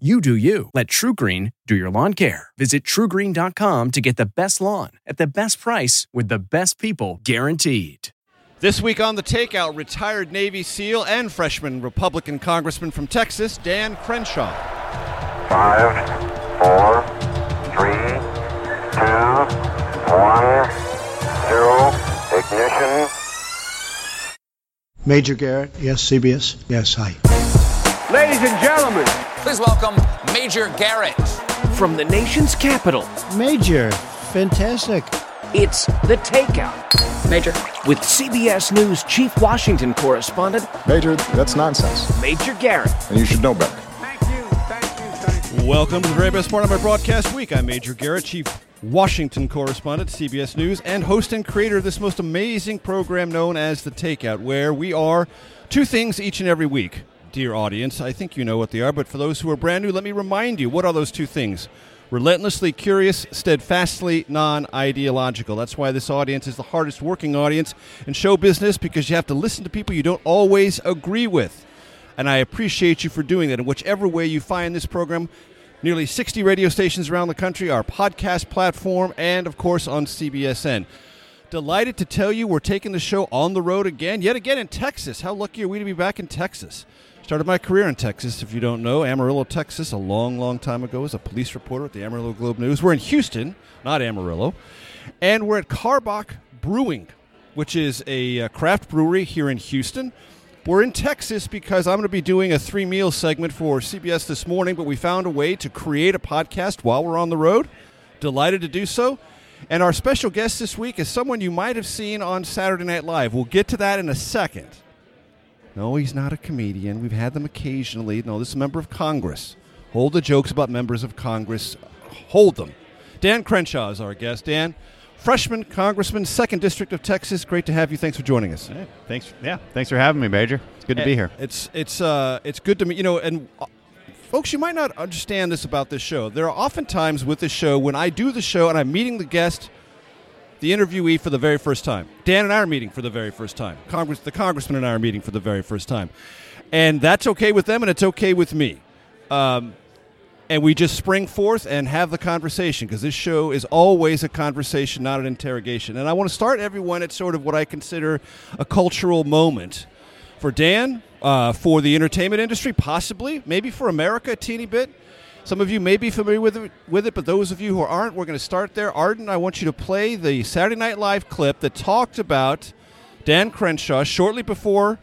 You do you. Let TruGreen do your lawn care. Visit trugreen.com to get the best lawn at the best price with the best people guaranteed. This week on The Takeout, retired Navy SEAL and freshman Republican Congressman from Texas, Dan Crenshaw. Five, four, three, two, one, zero, ignition. Major Garrett, yes, CBS, yes, hi. Ladies and gentlemen, Please welcome Major Garrett. from the nation's capital, Major, fantastic. it's The Takeout. Major. With CBS News Chief Washington correspondent, Major, that's nonsense, Major Garrett. and you should know better. Thank you, thank you, thank you. Welcome to the very best part of my broadcast week. I'm Major Garrett, Chief Washington Correspondent, CBS News, and host and creator of this most amazing program known as The Takeout, where we are two things each and every week. Dear audience, I think you know what they are, but for those who are brand new, let me remind you what are those two things? Relentlessly curious, steadfastly non ideological. That's why this audience is the hardest working audience in show business because you have to listen to people you don't always agree with and I appreciate you for doing that. In whichever way you find this program, nearly 60 radio stations around the country, our podcast platform, and of course on CBSN. Delighted to tell you we're taking the show on the road again, yet again in Texas. How lucky are we to be back in Texas? Started my career in Texas, if you don't know, Amarillo, Texas, a long, long time ago as a police reporter at the Amarillo Globe News. We're in Houston, not Amarillo, and we're at Karbach Brewing, which is a uh, craft brewery here in Houston. We're in Texas because I'm going to be doing a three meal segment for CBS this morning, but we found a way to create a podcast while we're on the road. Delighted to do so. And our special guest this week is someone you might have seen on Saturday Night Live. We'll get to that in a second. No, he's not a comedian. We've had them occasionally. No, this is a member of Congress. Hold the jokes about members of Congress. Hold them. Dan Crenshaw is our guest. Dan, freshman congressman, second district of Texas. Great to have you. Thanks for joining us. Hey, thanks. Yeah, thanks for having me, Major. It's good to be here. It's it's uh, it's good to meet you know, and uh, folks, you might not understand this about this show. There are often times with this show when I do the show and I'm meeting the guest, the interviewee for the very first time. Dan and I are meeting for the very first time. Congress, the congressman and I are meeting for the very first time, and that's okay with them, and it's okay with me. Um, and we just spring forth and have the conversation because this show is always a conversation, not an interrogation. And I want to start everyone at sort of what I consider a cultural moment for Dan, uh, for the entertainment industry, possibly, maybe for America a teeny bit. Some of you may be familiar with it, with it, but those of you who aren't, we're going to start there. Arden, I want you to play the Saturday Night Live clip that talked about Dan Crenshaw shortly before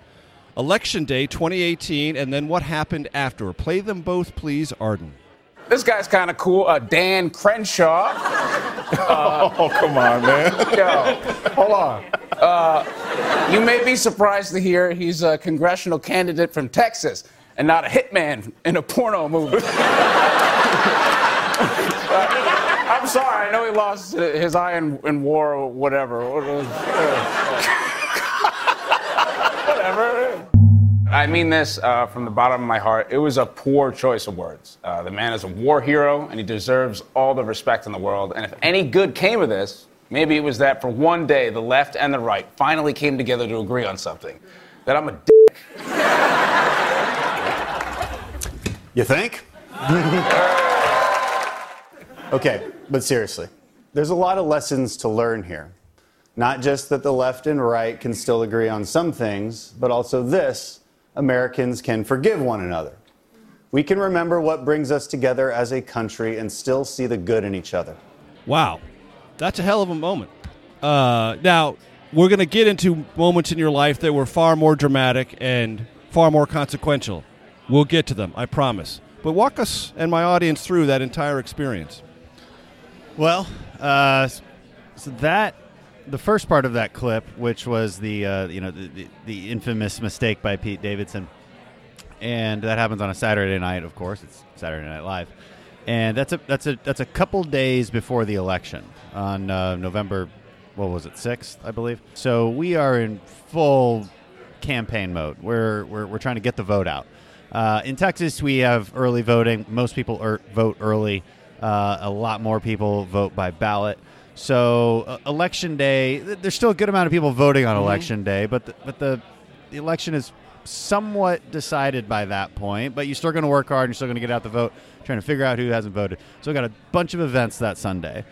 Election Day 2018 and then what happened after. Play them both, please, Arden. This guy's kind of cool. Uh, Dan Crenshaw. Oh, come on, man. Yo, hold on. Uh, you may be surprised to hear he's a congressional candidate from Texas and not a hitman in a porno movie. Uh, I'm sorry. I know he lost his eye in, in war or whatever. whatever. I mean this uh, from the bottom of my heart. It was a poor choice of words. Uh, the man is a war hero, and he deserves all the respect in the world. And if any good came of this, maybe it was that for one day the left and the right finally came together to agree on something. That I'm a You think? okay, but seriously, there's a lot of lessons to learn here. Not just that the left and right can still agree on some things, but also this Americans can forgive one another. We can remember what brings us together as a country and still see the good in each other. Wow, that's a hell of a moment. Uh, now, we're going to get into moments in your life that were far more dramatic and far more consequential. We'll get to them, I promise. But walk us and my audience through that entire experience. Well, uh, so that the first part of that clip, which was the uh, you know the, the, the infamous mistake by Pete Davidson, and that happens on a Saturday night. Of course, it's Saturday Night Live, and that's a that's a that's a couple days before the election on uh, November. What was it, sixth, I believe. So we are in full campaign mode. We're we're, we're trying to get the vote out. Uh, in Texas, we have early voting. Most people er- vote early. Uh, a lot more people vote by ballot. So uh, election day, th- there's still a good amount of people voting on election day, but the, but the, the election is somewhat decided by that point. But you're still going to work hard. and You're still going to get out the vote, trying to figure out who hasn't voted. So we got a bunch of events that Sunday.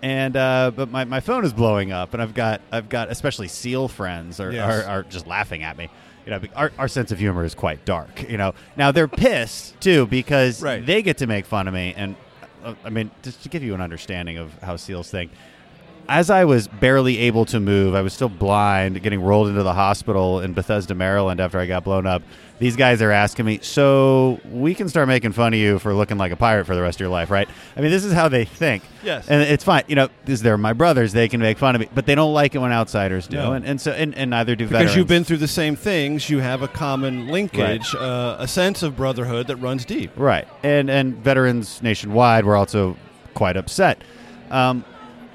And uh, but my, my phone is blowing up, and I've got I've got especially SEAL friends are, Yes. are, are just laughing at me. You know, our, our sense of humor is quite dark. You know, now they're pissed too because Right. they get to make fun of me. And uh, I mean, just to give you an understanding of how SEALs think, as I was barely able to move, I was still blind, getting rolled into the hospital in Bethesda, Maryland after I got blown up. These guys are asking me, so we can start making fun of you for looking like a pirate for the rest of your life, right? I mean, this is how they think. Yes. And it's fine. You know, these they're my brothers. They can make fun of me, but they don't like it when outsiders do. No. And, and so, and, and neither do veterans. Because veterans. you've been through the same things, you have a common linkage, uh, a sense of brotherhood that runs deep. Right, and and veterans nationwide were also quite upset. Um,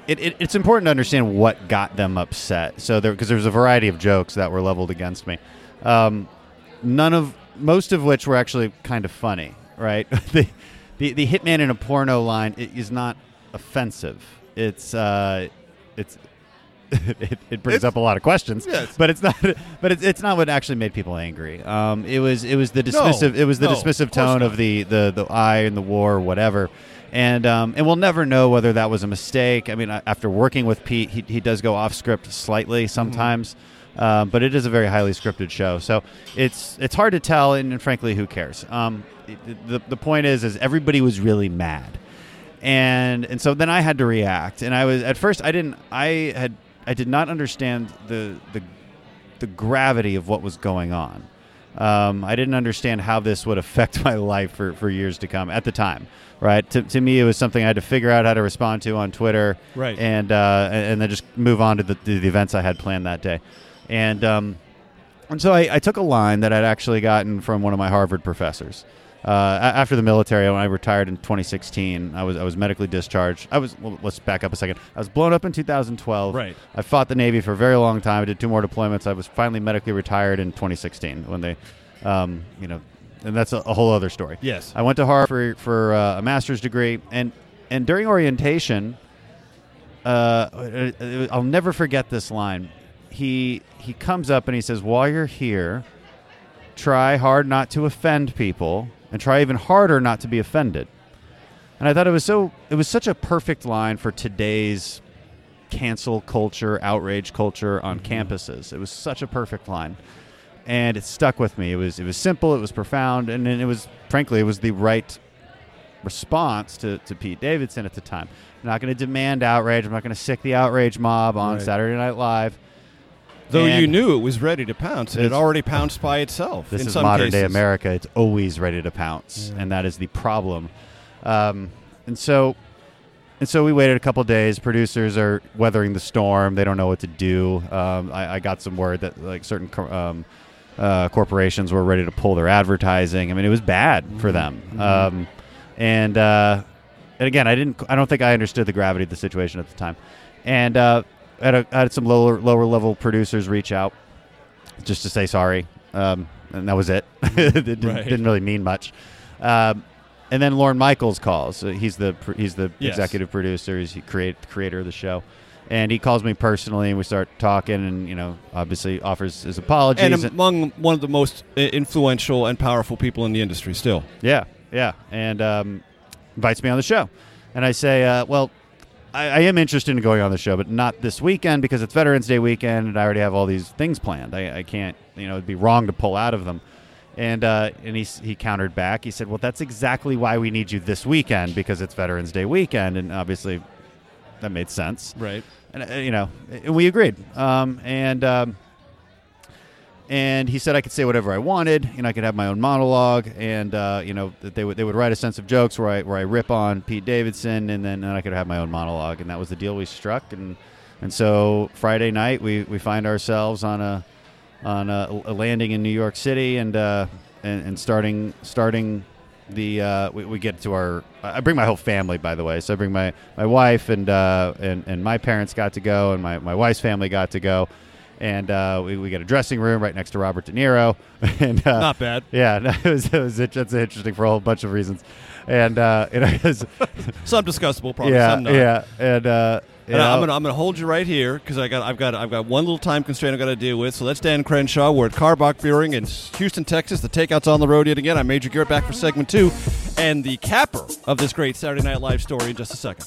it, it, it's important to understand what got them upset. So there, because there's a variety of jokes that were leveled against me. Um, none of most of which were actually kind of funny. Right, the, the the hitman in a porno line is not offensive. It's uh, it's it, it brings It's- up a lot of questions, Yes. but it's not. But it's, it's not what actually made people angry. Um, it was it was the dismissive. it was the no, dismissive of tone not. of the the the I and the war, or whatever. And um, and we'll never know whether that was a mistake. I mean, after working with Pete, he, he does go off script slightly Mm-hmm. sometimes, um, but it is a very highly scripted show. So it's it's hard to tell, and, and frankly, who cares? Um, it- the the point is, is everybody was really mad, and and so then I had to react, and I was at first I didn't I had I did not understand the the the gravity of what was going on. Um, I didn't understand how this would affect my life for, for years to come at the time. Right to, to me, it was something I had to figure out how to respond to on Twitter, Right. and uh, and then just move on to the, to the events I had planned that day, and um, and so I, I took a line that I'd actually gotten from one of my Harvard professors. Uh, after the military, when I retired in 2016, I was I was medically discharged. I was well, let's back up a second. I was blown up in 2012. Right. I fought the Navy for a very long time. I did two more deployments. I was finally medically retired in 2016 when they, um, you know, and that's a, a whole other story. Yes. I went to Harvard for, for uh, a master's degree, and and during orientation, uh, I'll never forget this line. He he comes up and he says, "While you're here, try hard not to offend people, and try even harder not to be offended." And I thought it was so it was such a perfect line for today's cancel culture, outrage culture on mm-hmm. campuses. It was such a perfect line. And it stuck with me. It was it was simple, it was profound, and then it was frankly it was the right response to, to Pete Davidson at the time. I'm not going to demand outrage. I'm not going to sic the outrage mob on Right. Saturday Night Live. Though you knew it was ready to pounce, and it already pounced by itself. This in is some modern day cases. America. It's always ready to pounce, and that is the problem. Um, and so, and so we waited a couple days. Producers are weathering the storm. They don't know what to do. Um, I, I got some word that like certain um, uh, corporations were ready to pull their advertising. I mean, it was bad for them. Um, and uh, and again, I didn't. I don't think I understood the gravity of the situation at the time. And uh, had, a, I had some lower lower level producers reach out just to say sorry, um, and that was it. it didn't, Right. didn't really mean much. Um, and then Lorne Michaels calls. Uh, he's the he's the Yes. executive producer. He's the create creator of the show. And he calls me personally, and we start talking, and you know, obviously offers his apologies. And among one of the most uh, influential and powerful people in the industry, still. Yeah, yeah, and um, invites me on the show, and I say, uh, well, I, I am interested in going on the show, but not this weekend because it's Veterans Day weekend, and I already have all these things planned. I, I can't, you know, it'd be wrong to pull out of them. And uh, and he he countered back. He said, well, that's exactly why we need you this weekend because it's Veterans Day weekend, and obviously that made sense Right. and uh, you know, and we agreed. Um, and um, and he said I could say whatever I wanted. Know, I could have my own monologue, and uh, you know that they would they would write a sense of jokes where I where I rip on Pete Davidson, and then and I could have my own monologue, and that was the deal we struck. And And so Friday night, we, we find ourselves on a on a, a landing in New York City, and uh, and, and starting starting the uh, we, we get to our. I bring my whole family, by the way. So I bring my my wife and uh, and and my parents got to go, and my my wife's family got to go. And uh, we, we get a dressing room right next to Robert De Niro, and uh, Not bad. Yeah, no, it was, it was that's interesting for a whole bunch of reasons, and uh, it was Some discussable, probably. yeah, some not. yeah, and uh, And I'm gonna I'm gonna hold you right here because I got I've got I've got one little time constraint I've got to deal with. So that's Dan Crenshaw. We're at Karbach Brewing in Houston, Texas. The takeout's on the road yet again. I'm Major Garrett back for segment two, and the capper of this great Saturday Night Live story in just a second.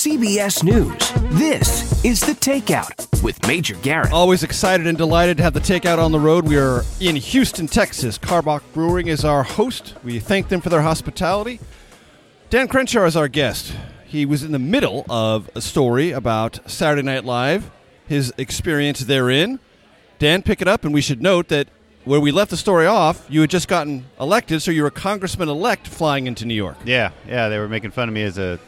CBS News, this is The Takeout with Major Garrett. Always excited and delighted to have the takeout on the road. We are in Houston, Texas. Karbach Brewing is our host. We thank them for their hospitality. Dan Crenshaw is our guest. He was in the middle of a story about Saturday Night Live, his experience therein. Dan, pick it up, and we should note that where we left the story off, you had just gotten elected, so you're a congressman elect flying into New York. Yeah, yeah, they were making fun of me as a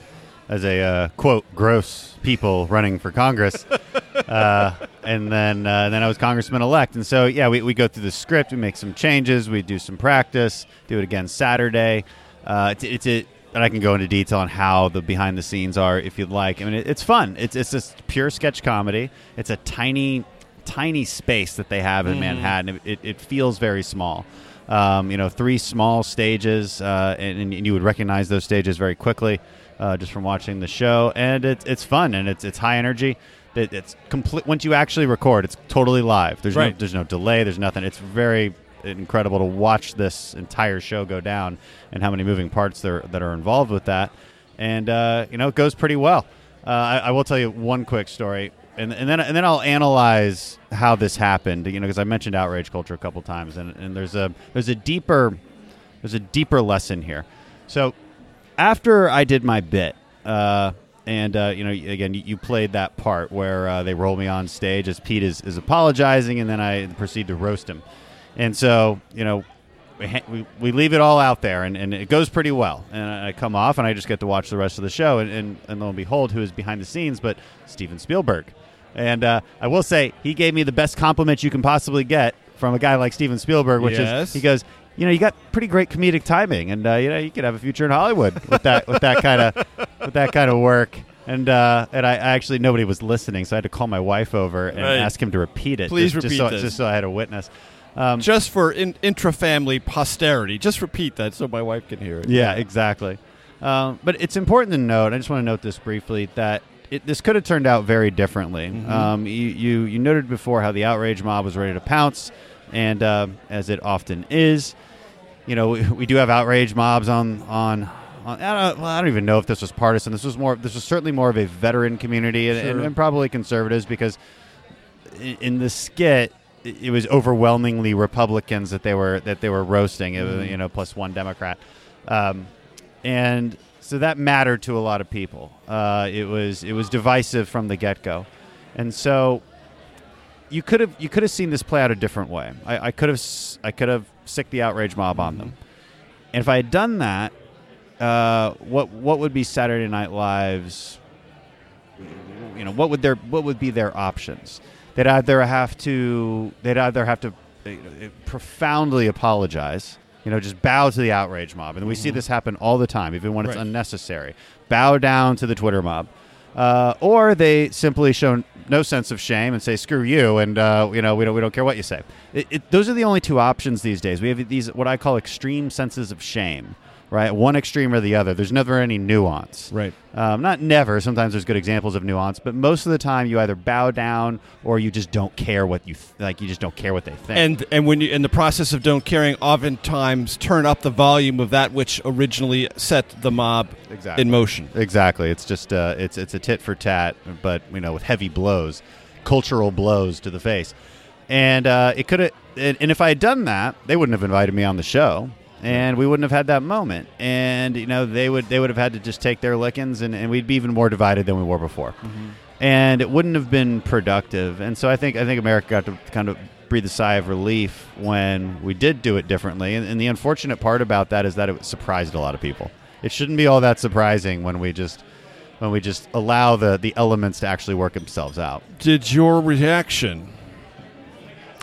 as a uh, quote gross people running for Congress, uh, and then uh, then I was congressman elect, and so yeah, we, we go through the script, we make some changes, we do some practice, do it again Saturday. Uh, it's it's a and I can go into detail on how the behind the scenes are if you'd like. I mean, it, it's fun. It's it's just pure sketch comedy. It's a tiny tiny space that they have in Mhm. Manhattan. It, it feels very small. Um, you know, three small stages, uh, and, and you would recognize those stages very quickly uh, just from watching the show. And it's it's fun and it's it's high energy. It, it's complete. Once you actually record, it's totally live. There's no there's no delay. There's nothing. It's very incredible to watch this entire show go down and how many moving parts there that are involved with that. And uh, you know, it goes pretty well. Uh, I, I will tell you one quick story, and, and then and then I'll analyze how this happened. You know, because I mentioned outrage culture a couple times, and, and there's a there's a deeper there's a deeper lesson here. So after I did my bit, uh, and uh, you know, again, you, you played that part where uh, they roll me on stage as Pete is, is apologizing, and then I proceed to roast him. And so, you know, we, ha- we, we leave it all out there, and, and it goes pretty well. And I come off, and I just get to watch the rest of the show, and, and, and lo and behold, who is behind the scenes but Steven Spielberg. And uh, I will say, he gave me the best compliment you can possibly get from a guy like Steven Spielberg, which Yes. is he goes, you know, you got pretty great comedic timing, and uh, you know, you could have a future in Hollywood with that with that kind of with that kind of work. And uh, and I, I actually nobody was listening, so I had to call my wife over and Right. ask him to repeat it. Please just, repeat just so, this. just so I had a witness. Um, Just for in, intra-family posterity, just repeat that so my wife can hear it. Yeah, exactly. Um, but it's important to note. I just want to note this briefly that it, this could have turned out very differently. Mhm. Um, you, you you noted before how the outrage mob was ready to pounce, and um, as it often is, you know, we, we do have outrage mobs on on. on I, don't, well, I don't even know if this was partisan. This was more. This was certainly more of a veteran community and, and, Sure. and probably conservatives because in, in the skit it was overwhelmingly Republicans that they were that they were roasting. Was, Mhm. you know, plus one Democrat, um, and so that mattered to a lot of people. Uh, it was it was divisive from the get go, and so you could have you could have seen this play out a different way. I, I could have I could have sicced the outrage mob on them, and if I had done that, uh, what what would be Saturday Night Live's you know what would their what would be their options they'd either have to they'd either have to uh, profoundly apologize you know just bow to the outrage mob and we see Mhm. this happen all the time even when it's Right. unnecessary bow down to the twitter mob uh, or they simply show no sense of shame and say screw you and uh, you know we don't we don't care what you say. It, it, those are the only two options these days. We have these what i call extreme senses of shame right? One extreme or the other. There's never any nuance. Right. Um, not never. Sometimes there's good examples of nuance, but most of the time you either bow down or you just don't care what you th- like. You just don't care what they think. And and when you in the process of don't caring, oftentimes turn up the volume of that which originally set the mob exactly. in motion. Exactly. It's just uh, it's it's a tit for tat, but you know with heavy blows, cultural blows to the face. And uh, it could have. And, and if I had done that, they wouldn't have invited me on the show, and we wouldn't have had that moment. And you know they would they would have had to just take their lickings, and, and we'd be even more divided than we were before. Mm-hmm. And it wouldn't have been productive. And so I think I think America got to kind of breathe a sigh of relief when we did do it differently. And, and the unfortunate part about that is that it surprised a lot of people. It shouldn't be all that surprising when we just when we just allow the the elements to actually work themselves out. Did your reaction,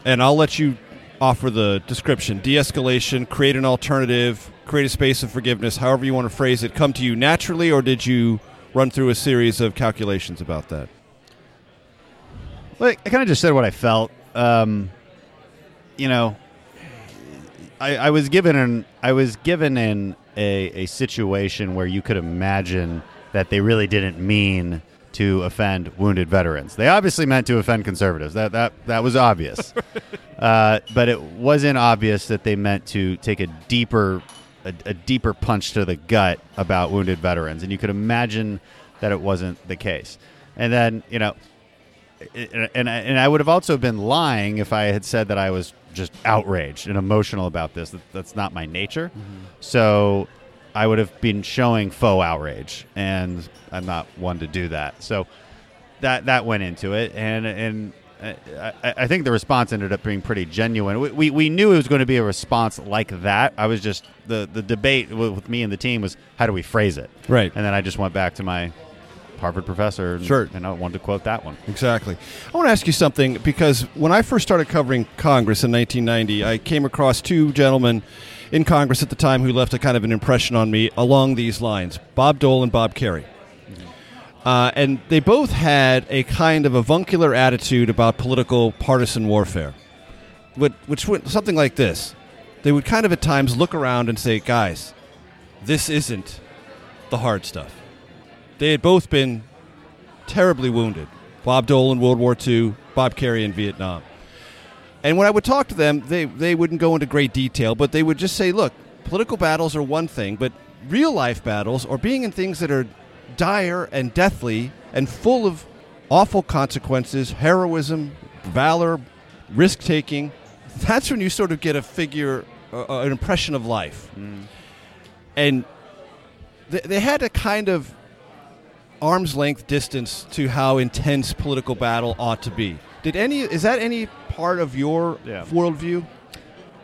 and I'll let you offer the description, de escalation, create an alternative, create a space of forgiveness, however you want to phrase it, come to you naturally, or did you run through a series of calculations about that? Like I kind of just said what I felt. Um, you know, I, I was given an I was given in a, a situation where you could imagine that they really didn't mean to offend wounded veterans. They obviously meant to offend conservatives. That that that was obvious. uh, but it wasn't obvious that they meant to take a deeper a, a deeper punch to the gut about wounded veterans, and you could imagine that it wasn't the case. And then you know, and and I, and I would have also been lying if I had said that I was just outraged and emotional about this. That, that's not my nature. So I would have been showing faux outrage, and I'm not one to do that. So that that went into it, and and I, I- think the response ended up being pretty genuine. We, we, we knew it was going to be a response like that. I was just the the debate with, with me and the team was how do we phrase it, Right. And then I just went back to my Harvard professor, and, Sure. and I wanted to quote that one. Exactly. I want to ask you something because when I first started covering Congress in 1990, I came across two gentlemen in Congress at the time who left a kind of an impression on me along these lines Bob Dole and Bob Kerrey. Uh, and they both had a kind of avuncular attitude about political partisan warfare, which, which went something like this. They would kind of at times look around and say, guys, this isn't the hard stuff. They had both been terribly wounded. Bob Dole in World War II, Bob Kerrey in Vietnam. And when I would talk to them, they, they wouldn't go into great detail, but they would just say, look, political battles are one thing, but real life battles or being in things that are dire and deathly and full of awful consequences, heroism, valor, risk taking, that's when you sort of get a figure, uh, an impression of life. And they, they had a kind of arm's length distance to how intense political battle ought to be. Did any is that any part of your worldview?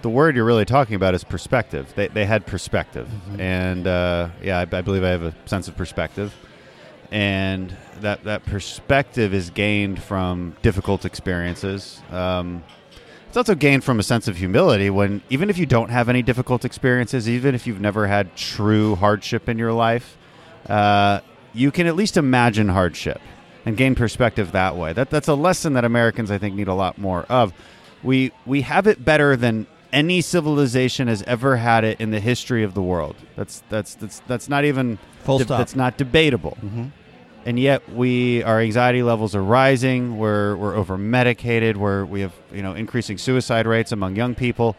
The word you're really talking about is perspective. They, they had perspective, and uh, yeah, I, I believe I have a sense of perspective, and that that perspective is gained from difficult experiences. Um, it's also gained from a sense of humility when even if you don't have any difficult experiences, even if you've never had true hardship in your life, uh, you can at least imagine hardship and gain perspective that way. That that's a lesson that Americans I think need a lot more of. We we have it better than any civilization has ever had it in the history of the world. That's that's that's that's not even Full stop. That's not debatable. Mm-hmm. And yet we our anxiety levels are rising. We're we're over medicated. We're we have you know increasing suicide rates among young people.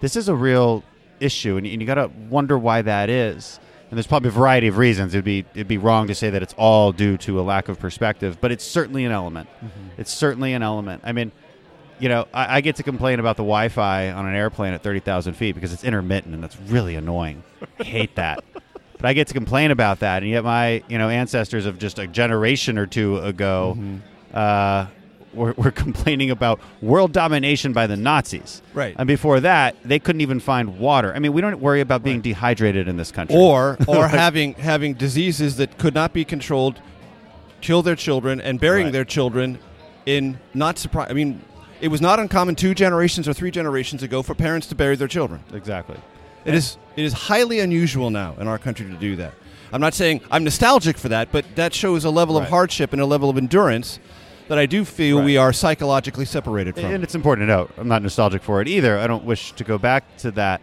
This is a real issue, and, and you got to wonder why that is. And there's probably a variety of reasons. It'd be it'd be wrong to say that it's all due to a lack of perspective, but it's certainly an element. It's certainly an element. I mean, you know, I, I get to complain about the Wi-Fi on an airplane at thirty thousand feet because it's intermittent and that's really annoying. I hate that. But I get to complain about that, and yet my you know ancestors of just a generation or two ago uh, were, were complaining about world domination by the Nazis. Right. And before that, they couldn't even find water. I mean, we don't worry about being dehydrated in this country, Or or having having diseases that could not be controlled, kill their children and burying Right. their children in not surprise. I mean, it was not uncommon two generations or three generations ago for parents to bury their children. exactly. It is it is highly unusual now in our country to do that. I'm not saying I'm nostalgic for that, but that shows a level of hardship and a level of endurance that I do feel we are psychologically separated from. And it's important to note, I'm not nostalgic for it either. I don't wish to go back to that.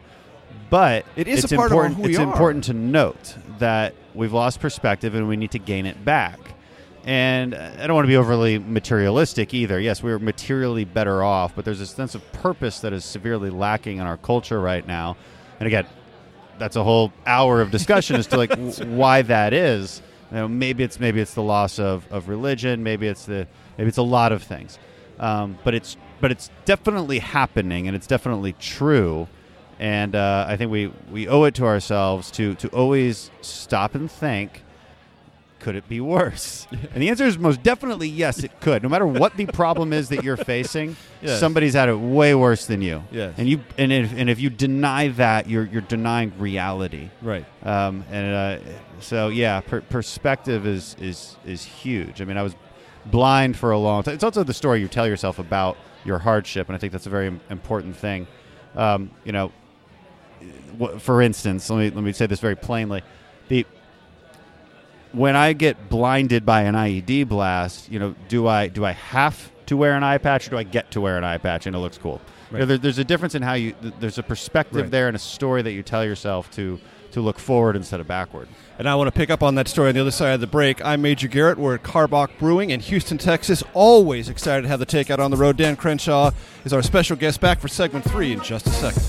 But It is a it's part of important. we it's are. important to note that we've lost perspective and we need to gain it back. And I don't want to be overly materialistic either. Yes, we're materially better off, but there's a sense of purpose that is severely lacking in our culture right now. And again, that's a whole hour of discussion as to like w- why that is. You know, maybe it's maybe it's the loss of, of religion. Maybe it's the maybe it's a lot of things. Um, but it's but it's definitely happening, and it's definitely true. And uh, I think we, we owe it to ourselves to to always stop and think. Could it be worse? And the answer is most definitely yes, it could. No matter what the problem is that you're facing, Yes. somebody's had it way worse than you. Yes. And you and if, and if you deny that, you're you're denying reality. Right. Um, and uh, so yeah, per- perspective is is is huge. I mean, I was blind for a long time. It's also the story you tell yourself about your hardship, and I think that's a very important thing. Um, you know, for instance, let me let me say this very plainly: the when I get blinded by an IED blast, you know, do I do I have to wear an eye patch, or do I get to wear an eye patch and it looks cool? You know, there, there's a difference in how you. There's a perspective Right. there and a story that you tell yourself to to look forward instead of backward. And I want to pick up on that story on the other side of the break. I'm Major Garrett. We're at Karbach Brewing in Houston, Texas. Always excited to have the takeout on the road. Dan Crenshaw is our special guest back for segment three in just a second.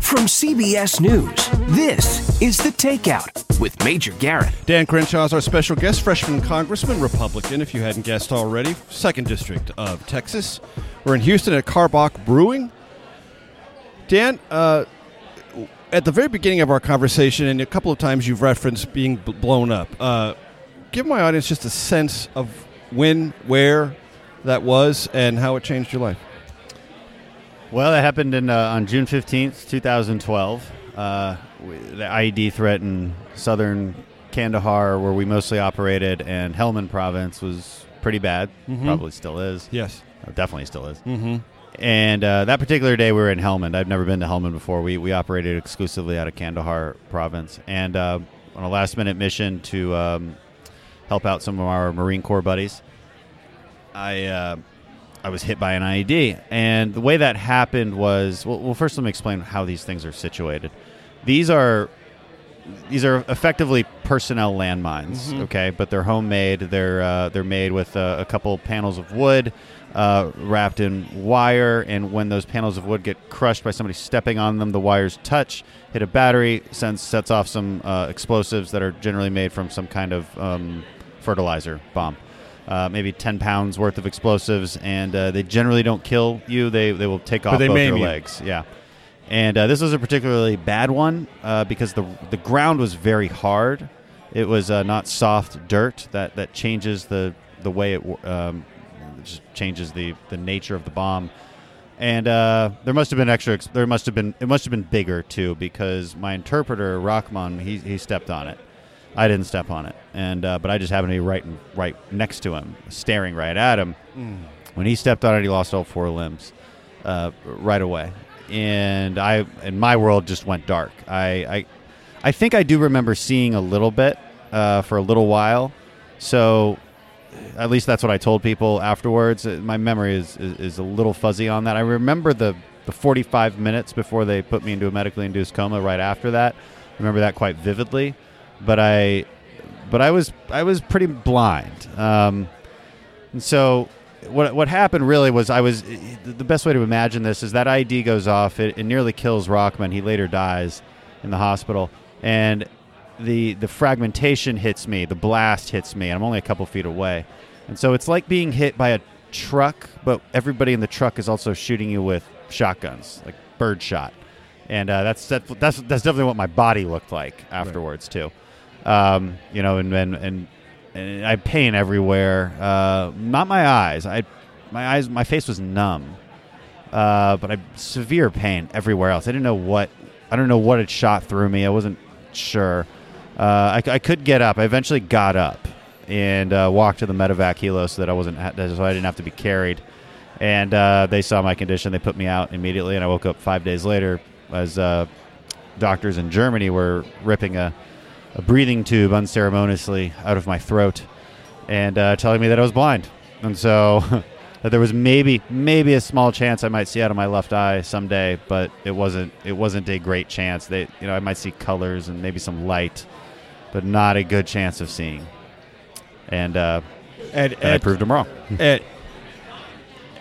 From CBS News, this is The Takeout with Major Garrett. Dan Crenshaw is our special guest, freshman congressman, Republican, if you hadn't guessed already, second district of Texas. We're in Houston at Karbach Brewing. Dan, uh, at the very beginning of our conversation, and a couple of times you've referenced being b- blown up. Uh, give my audience just a sense of when, where that was, and how it changed your life. Well, that happened in, uh, on June 15th, 2012. Uh, we- the IED threat in southern Kandahar, where we mostly operated, and Helmand province was pretty bad. Mhm. Probably still is. Yes. Uh, definitely still is. Mhm. And uh, that particular day, we were in Helmand. I've never been to Helmand before. We, we operated exclusively out of Kandahar province. And uh, on a last minute mission to um, help out some of our Marine Corps buddies, I. Uh, I was hit by an IED. And the way that happened was well, well, first let me explain how these things are situated. These are these are effectively personnel landmines, Mhm. okay, but they're homemade. They're uh, they're made with uh, a couple panels of wood uh, wrapped in wire, and when those panels of wood get crushed by somebody stepping on them, the wires touch, hit a battery, sends sets off some uh, explosives that are generally made from some kind of um, fertilizer bomb. Uh, maybe 10 pounds worth of explosives, and uh, they generally don't kill you. They, they will take off both your you. legs. Yeah. And uh, this was a particularly bad one uh, because the, the ground was very hard. It was uh, not soft dirt that, that changes the, the way it um, just changes the, the nature of the bomb. And uh, there must have been extra. There must have been. It must have been bigger too, because my interpreter Rahman he, he stepped on it. I didn't step on it, and uh, but I just happened to be right right next to him, staring right at him. Mm. When he stepped on it, he lost all four limbs uh, right away, and I and my world just went dark. I I, I think I do remember seeing a little bit uh, for a little while, so at least that's what I told people afterwards. Uh, My memory is, is, is a little fuzzy on that. I remember the, the 45 minutes before they put me into a medically induced coma right after that. I remember that quite vividly, but I but I was I was pretty blind. Um, and so what what happened really was I was the best way to imagine this is that ID goes off. It, it nearly kills Rockman. He later dies in the hospital, and the the fragmentation hits me. The blast hits me. and I'm only a couple feet away, and so it's like being hit by a truck, but everybody in the truck is also shooting you with shotguns, like bird shot. And uh, that's, that's that's that's definitely what my body looked like afterwards too. Um, you know, and and and, I had pain everywhere. Uh, not my eyes. I my eyes, my face was numb, uh, but I severe pain everywhere else. I didn't know what I don't know what had shot through me. I wasn't sure. Uh, I, I could get up. I eventually got up and uh, walked to the medevac helo so that I wasn't so I didn't have to be carried. And uh, they saw my condition. They put me out immediately, and I woke up five days later as uh, doctors in Germany were ripping a, a breathing tube unceremoniously out of my throat. and uh, telling me that I was blind, and so that there was maybe maybe a small chance I might see out of my left eye someday, but it wasn't it wasn't a great chance. They you know I might see colors and maybe some light, but not a good chance of seeing. And uh, And, and I proved them wrong. And,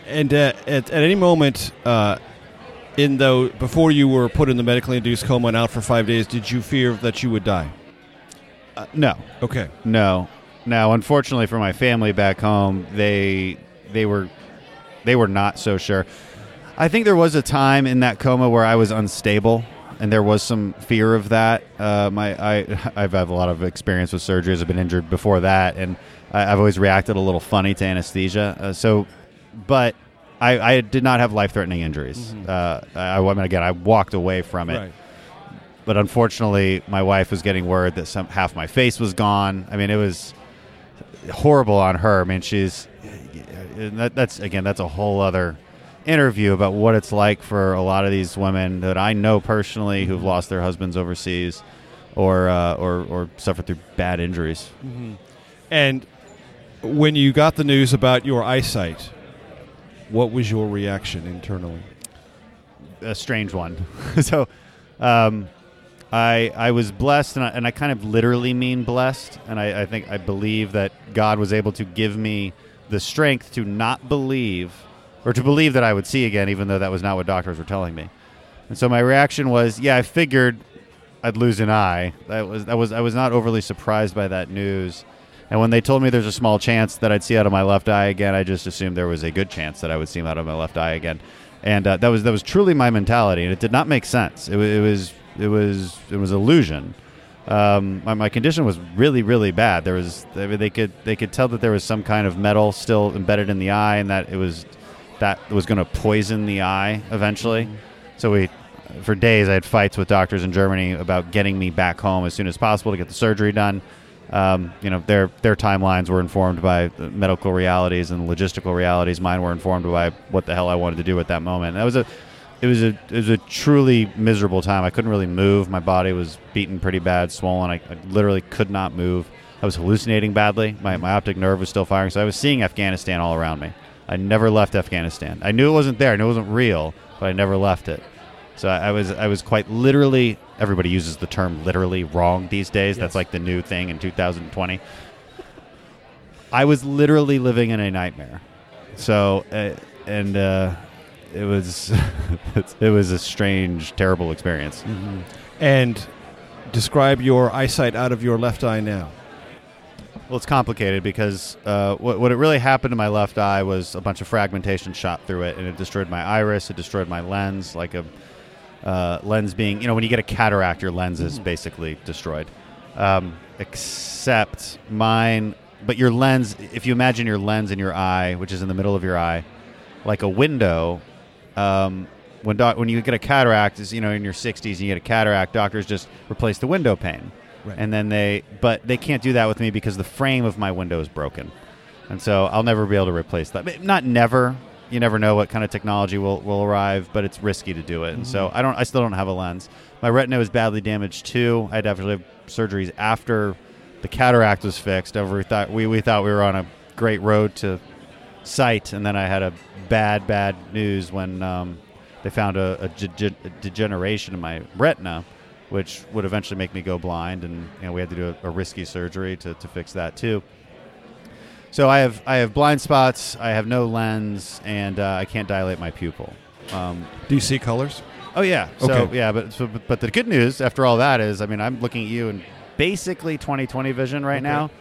and uh, at, at any moment, uh, in though before you were put in the medically induced coma and out for five days, did you fear that you would die? Uh, no. Okay. No. Now, unfortunately for my family back home, they they were they were not so sure. I think there was a time in that coma where I was unstable, and there was some fear of that. Uh, my I I've had a lot of experience with surgeries. I've been injured before that, and I, I've always reacted a little funny to anesthesia. Uh, so, but I, I did not have life threatening injuries. Uh, I, I mean, again, I walked away from it Right. But unfortunately, my wife was getting word that some half my face was gone. I mean, it was horrible on her. I mean, she's that, that's again, that's a whole other interview about what it's like for a lot of these women that I know personally who've lost their husbands overseas, or uh, or or suffered through bad injuries. And when you got the news about your eyesight, what was your reaction internally? a strange one. so, um, I I was blessed, and I, and I kind of literally mean blessed, and I, I think I believe that God was able to give me the strength to not believe, or to believe that I would see again, even though that was not what doctors were telling me. And so my reaction was, yeah, I figured I'd lose an eye. That was that was I was not overly surprised by that news. And when they told me there's a small chance that I'd see out of my left eye again, I just assumed there was a good chance that I would see out of my left eye again. And uh, that was that was truly my mentality, and it did not make sense. It, it was it was it was illusion. Um, my, my condition was really really bad. There was I mean, they could they could tell that there was some kind of metal still embedded in the eye, and that it was that was going to poison the eye eventually. So we, for days, I had fights with doctors in Germany about getting me back home as soon as possible to get the surgery done. Um, you know, their their timelines were informed by the medical realities and logistical realities. Mine were informed by what the hell I wanted to do at that moment. That was a, it was a it was a truly miserable time. I couldn't really move. My body was beaten pretty bad, swollen. I, I literally could not move. I was hallucinating badly. My, my optic nerve was still firing, so I was seeing Afghanistan all around me. I never left Afghanistan. I knew it wasn't there. I knew it wasn't real, but I never left it. So I, I was I was quite literally. Everybody uses the term literally wrong these days. That's like the new thing in 2020. I was literally living in a nightmare. So uh, and uh, it was it was a strange, terrible experience. And describe your eyesight out of your left eye now. Well, it's complicated because uh, what, what it really happened to my left eye was a bunch of fragmentation shot through it, and it destroyed my iris. It destroyed my lens, like a uh, lens being, you know, when you get a cataract, your lens is basically destroyed. Um, except mine, but your lens, if you imagine your lens in your eye, which is in the middle of your eye, like a window, um, when doc- when you get a cataract, is you know in your 60s and you get a cataract, doctors just replace the window pane, Right. and then they but they can't do that with me because the frame of my window is broken, and so I'll never be able to replace that. Not never. You never know what kind of technology will, will arrive, but it's risky to do it. And so I don't. I still don't have a lens. My retina was badly damaged too. I had to have to have surgeries after the cataract was fixed. Over we thought we, we thought we were on a great road to sight, and then I had a bad bad news when um, they found a, a, ge- a degeneration in my retina, which would eventually make me go blind, and you know, we had to do a, a risky surgery to, to fix that too. So I have I have blind spots. I have no lens, and uh, I can't dilate my pupil. Um, Do you see colors? Oh yeah. So Okay. yeah, but so, but- but the good news after all that is, I mean, I'm looking at you in basically 20/20 vision right Okay. now.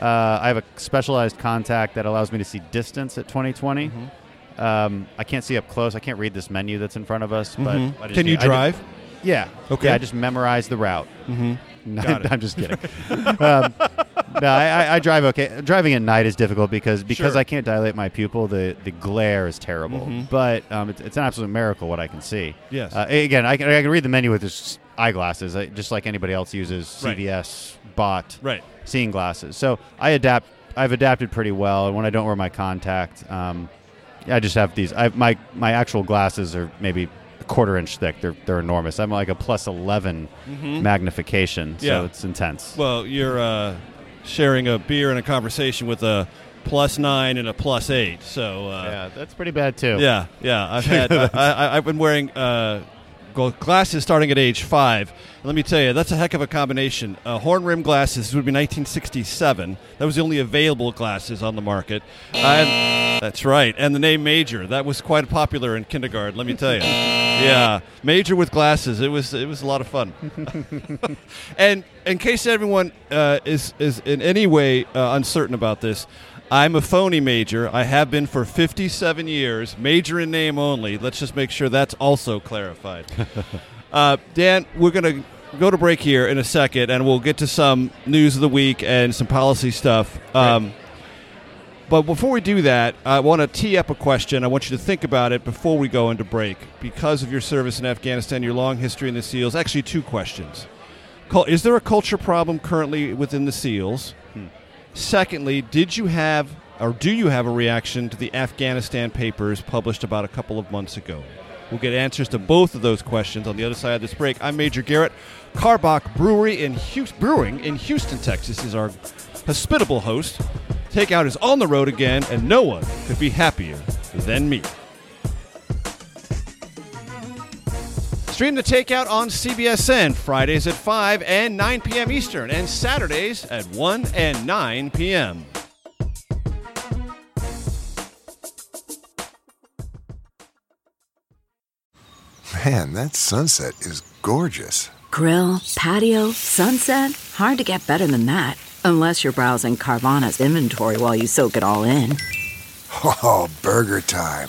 Uh, I have a specialized contact that allows me to see distance at 20/20. Mm-hmm. Um, I can't see up close. I can't read this menu that's in front of us. But Mhm. Just Can you need- I ju- drive? yeah. Okay. Yeah, I just memorize the route. Mm-hmm. No, Got it. I'm just kidding. um, no, I, I, I drive okay. Driving at night is difficult because because Sure. I can't dilate my pupil. The the glare is terrible. Mhm. But um, it's, it's an absolute miracle what I can see. Yes. Uh, again, I can, I can read the menu with just eyeglasses, I, just like anybody else uses Right. CVS bought Right. seeing glasses. So I adapt. I've adapted pretty well. And when I don't wear my contact, um, I just have these. I, my my actual glasses are maybe a quarter inch thick. They're they're enormous. I'm like a plus 11 Mhm. magnification. So Yeah. it's intense. Well, you're uh, sharing a beer and a conversation with a plus nine and a plus eight. So uh, Yeah, that's pretty bad too. Yeah, yeah. I've had I, I, I've been wearing uh, go- glasses starting at age five. Let me tell you, that's a heck of a combination. Uh, horn rim glasses would be 1967. That was the only available glasses on the market. And, that's right. And the name Major that was quite popular in kindergarten. Let me tell you. Yeah, Major with glasses. It was it was a lot of fun. and in case everyone uh, is is in any way uh, uncertain about this, I'm a phony major. I have been for 57 years, major in name only. Let's just make sure that's also clarified. uh, Dan, we're going to go to break here in a second, and we'll get to some news of the week and some policy stuff. Um, but before we do that, I want to tee up a question. I want you to think about it before we go into break. Because of your service in Afghanistan, your long history in the SEALs, actually, two questions. Is there a culture problem currently within the SEALs? Secondly, did you have or do you have a reaction to the Afghanistan papers published about a couple of months ago? We'll get answers to both of those questions on the other side of this break. I'm Major Garrett. Karbach Brewery in Houston, Brewing in Houston, Texas is our hospitable host. Takeout is on the road again, and no one could be happier than me. Stream the Takeout on CBSN Fridays at 5 and 9 p.m. Eastern, and Saturdays at 1 and 9 p.m. Man, that sunset is gorgeous. Grill, patio, sunset. Hard to get better than that. Unless you're browsing Carvana's inventory while you soak it all in. Oh, burger time.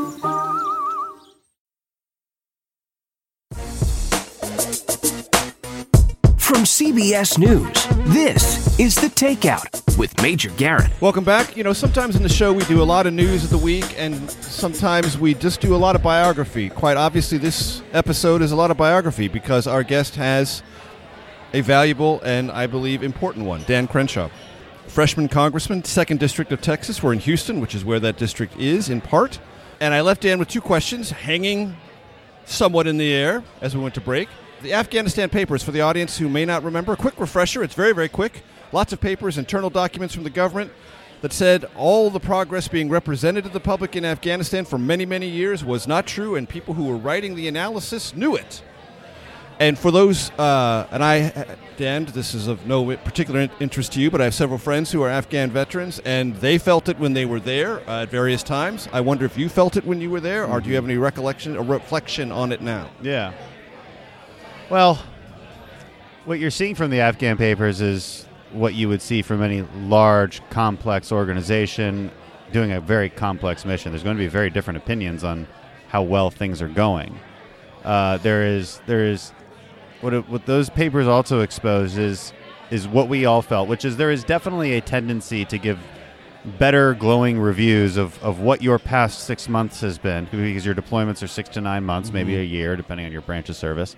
CBS News, this is The Takeout with Major Garrett. Welcome back. You know, sometimes in the show we do a lot of news of the week, and sometimes we just do a lot of biography. Quite obviously, this episode is a lot of biography because our guest has a valuable and, I believe, important one Dan Crenshaw. Freshman congressman, 2nd District of Texas. We're in Houston, which is where that district is in part. And I left Dan with two questions hanging somewhat in the air as we went to break. The Afghanistan papers, for the audience who may not remember, a quick refresher. It's very, very quick. Lots of papers, internal documents from the government that said all the progress being represented to the public in Afghanistan for many, many years was not true, and people who were writing the analysis knew it. And for those, uh, and I, Dan, this is of no particular interest to you, but I have several friends who are Afghan veterans, and they felt it when they were there uh, at various times. I wonder if you felt it when you were there, or do you have any recollection or reflection on it now? Yeah. Well, what you're seeing from the Afghan papers is what you would see from any large, complex organization doing a very complex mission. There's going to be very different opinions on how well things are going. Uh, there is there is what it, what those papers also expose is is what we all felt, which is there is definitely a tendency to give better glowing reviews of, of what your past six months has been because your deployments are six to nine months, maybe Mhm. a year, depending on your branch of service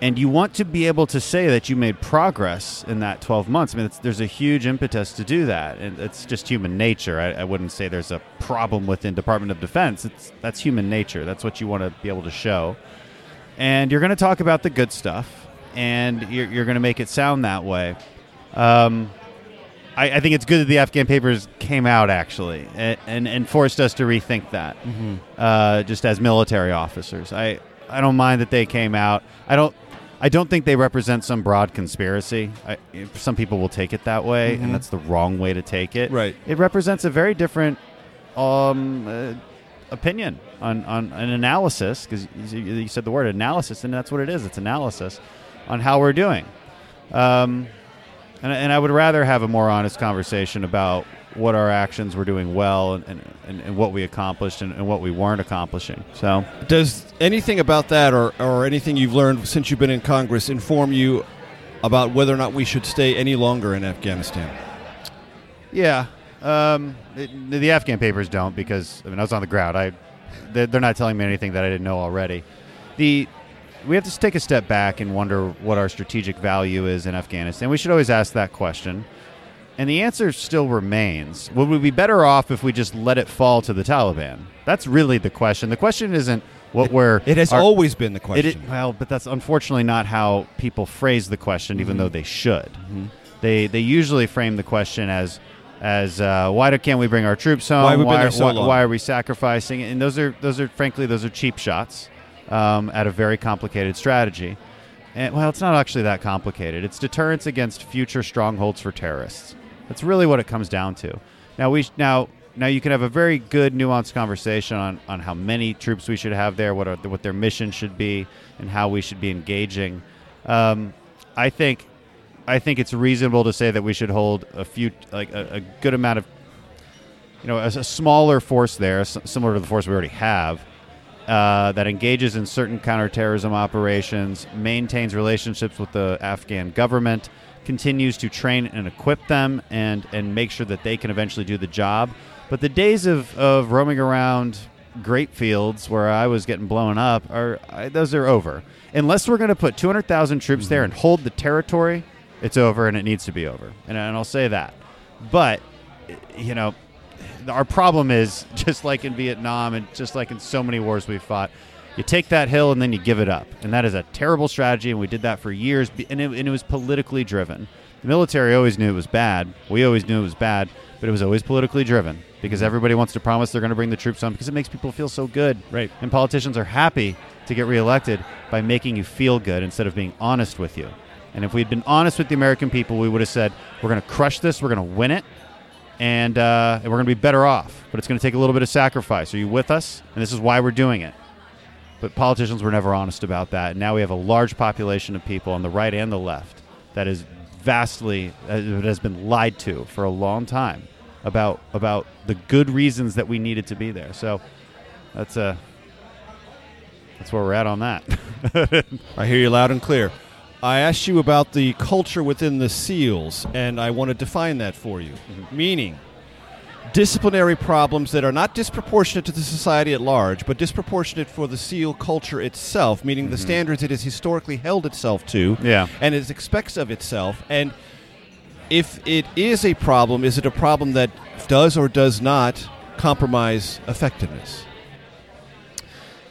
and you want to be able to say that you made progress in that 12 months. I mean, it's, there's a huge impetus to do that, and it's just human nature. I, I wouldn't say there's a problem within Department of Defense. It's that's human nature. That's what you want to be able to show, and you're going to talk about the good stuff, and you're, you're going to make it sound that way. Um, I, I think it's good that the Afghan papers came out actually, and and, and forced us to rethink that, Mhm. uh, just as military officers. I I don't mind that they came out. I don't. I don't think they represent some broad conspiracy. I, some people will take it that way, Mhm. and that's the wrong way to take it. Right. It represents a very different um, uh, opinion on, on an analysis, because you, you said the word analysis, and that's what it is. It's analysis on how we're doing. Um, and, and I would rather have a more honest conversation about what our actions were doing well and, and, and, what we accomplished and, and what we weren't accomplishing. So, Does anything about that or, or anything you've learned since you've been in Congress inform you about whether or not we should stay any longer in Afghanistan? Yeah, um, it, the Afghan papers don't because I mean I was on the ground. I they're, they're not telling me anything that I didn't know already. The we have to take a step back and wonder what our strategic value is in Afghanistan. We should always ask that question. And the answer still remains would we be better off if we just let it fall to the Taliban? That's really the question. The question isn't what we're. It has our- always been the It, question. well, but that's unfortunately not how people phrase the question, even Mhm. though they should. Mm-hmm. They they usually frame the question as as uh, why do, can't we bring our troops home? Why why, so why- why are we sacrificing? And those are those are frankly those are cheap shots um, at a very complicated strategy. And well, it's not actually that complicated. It's deterrence against future strongholds for terrorists. That's really what it comes down to. Now we now now you can have a very good nuanced conversation on, on how many troops we should have there, what are, what their mission should be, and how we should be engaging. Um, I think I think it's reasonable to say that we should hold a few like a, a good amount of you know a, a smaller force there, s- similar to the force we already have. Uh, that engages in certain counterterrorism operations, maintains relationships with the Afghan government, continues to train and equip them, and and make sure that they can eventually do the job. But the days of, of roaming around grape fields where I was getting blown up are I, those are over. Unless we're going to put 200,000 troops there and hold the territory, it's over and it needs to be over. And, and I'll say that. But you know, our problem is just like in Vietnam and just like in so many wars we've fought. You take that hill and then you give it up, and that is a terrible strategy. And we did that for years, and it, and it was politically driven. The military always knew it was bad. We always knew it was bad, but it was always politically driven because everybody wants to promise they're going to bring the troops home because it makes people feel so good. Right. And politicians are happy to get reelected by making you feel good instead of being honest with you. And if we'd been honest with the American people, we would have said, "We're going to crush this. We're going to win it." and, uh, and we're going to be better off. But it's going to take a little bit of sacrifice. Are you with us? And this is why we're doing it. But politicians were never honest about that. And now we have a large population of people on the right and the left that is vastly uh, that has been lied to for a long time about about the good reasons that we needed to be there. So that's uh, that's where we're at on that. I hear you loud and clear. I asked you about the culture within the SEALs, and I want to define that for you. Meaning, disciplinary problems that are not disproportionate to the society at large, but disproportionate for the SEAL culture itself, meaning the Mhm. standards it has historically held itself to, Yeah. and it expects of itself. And if it is a problem, is it a problem that does or does not compromise effectiveness?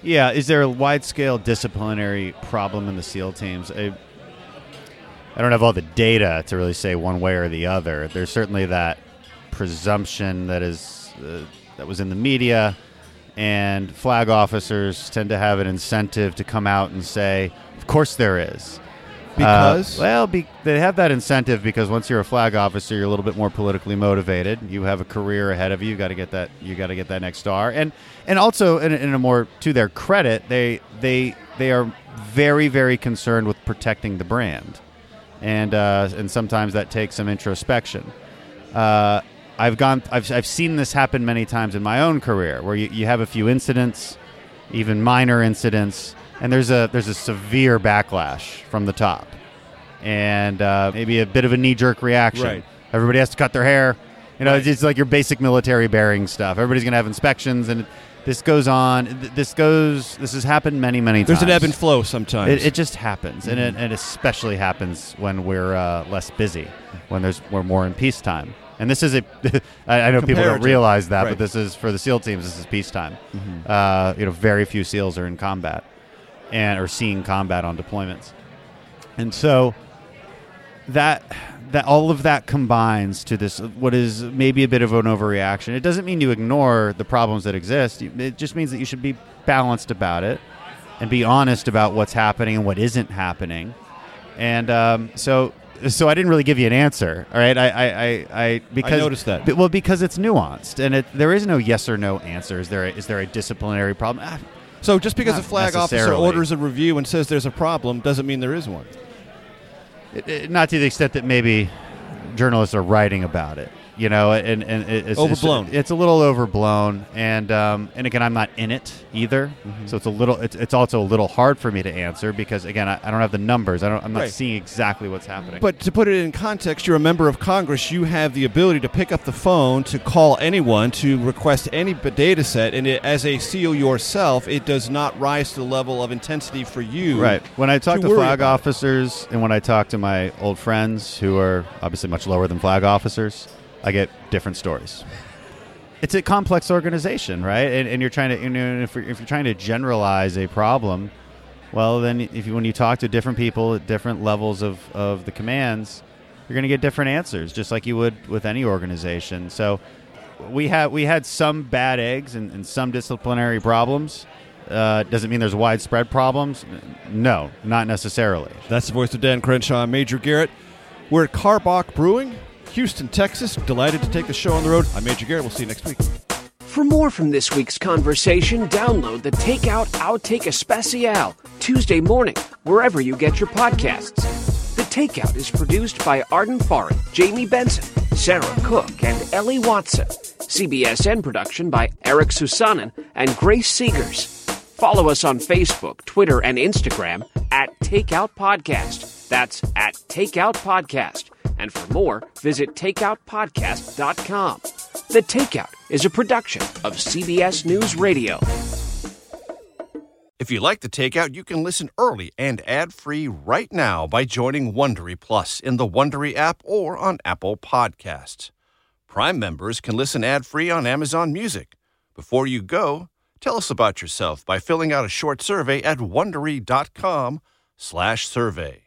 Yeah, is there a wide scale disciplinary problem in the SEAL teams? I, I don't have all the data to really say one way or the other. There's certainly that presumption that is uh, that was in the media, and flag officers tend to have an incentive to come out and say, "Of course there is." Because? Uh, well, be, they have that incentive because once you're a flag officer, you're a little bit more politically motivated. You have a career ahead of you. You got to get that. You got to get that next star. And and also, in, in a more to their credit, they they they are very very concerned with protecting the brand, and uh, and sometimes that takes some introspection. Uh, I've gone. I've I've seen this happen many times in my own career, where you, you have a few incidents, even minor incidents, and there's a there's a severe backlash from the top, and uh, maybe a bit of a knee jerk reaction. Right. Everybody has to cut their hair. You know, it's, it's like your basic military bearing stuff. Everybody's going to have inspections, and this goes on. This goes. This has happened many, many times. There's an ebb and flow sometimes. It, it just happens, and it, it especially happens when we're uh, less busy, when there's we're more in peacetime. And this is a. I I know people don't realize that, Right. but this is for the SEAL teams. This is peacetime. Mhm. Uh, you know, very few SEALs are in combat, and are seeing combat on deployments, and so that that all of that combines to this what is maybe a bit of an overreaction. It doesn't mean you ignore the problems that exist. It just means that you should be balanced about it and be honest about what's happening and what isn't happening. And um, so so I didn't really give you an answer. All right, I I, I, I because I noticed that. Well, because it's nuanced and it, there is no yes or no answer. Is there a, is there a disciplinary problem? Ah, So just because a flag officer orders a review and says there's a problem doesn't mean there is one. It- it- not to the extent that maybe journalists are writing about it. You know, and and it's Overblown. It's, it's a little overblown, and um, and again, I'm not in it either, Mm-hmm. so it's a little. It's, it's also a little hard for me to answer because again, I, I don't have the numbers. I don't. I'm not Right. seeing exactly what's happening. But to put it in context, you're a member of Congress. You have the ability to pick up the phone to call anyone to request any data set, and it, as a SEAL yourself, it does not rise to the level of intensity for you. Right. When I talk to, worry flag officers and when I talk to my old friends who are obviously much lower than flag officers, I get different stories. It's a complex organization, right? And, and you're trying to, you know, if, you're, if you're trying to generalize a problem, well, then if you, when you talk to different people at different levels of, of the commands, you're going to get different answers, just like you would with any organization. So we had we had some bad eggs and, and some disciplinary problems. Uh, doesn't mean there's widespread problems? No, not necessarily. That's the voice of Dan Crenshaw, Major Garrett. We're at Karbach Brewing, Houston, Texas. Delighted to take the show on the road. I'm Major Garrett. We'll see you next week. For more from this week's conversation, download the Takeout Outtake Especial Tuesday morning, wherever you get your podcasts. The Takeout is produced by Arden Farron, Jamie Benson, Sarah Cook, and Ellie Watson. CBSN production by Eric Susanen and Grace Segers. Follow us on Facebook, Twitter, and Instagram at Takeout Podcast. That's at Takeout Podcast. And for more, visit takeoutpodcast.com. The Takeout is a production of CBS News Radio. If you like the takeout, you can listen early and ad-free right now by joining Wondery Plus in the Wondery app or on Apple Podcasts. Prime members can listen ad-free on Amazon Music. Before you go, tell us about yourself by filling out a short survey at wondery.com/survey.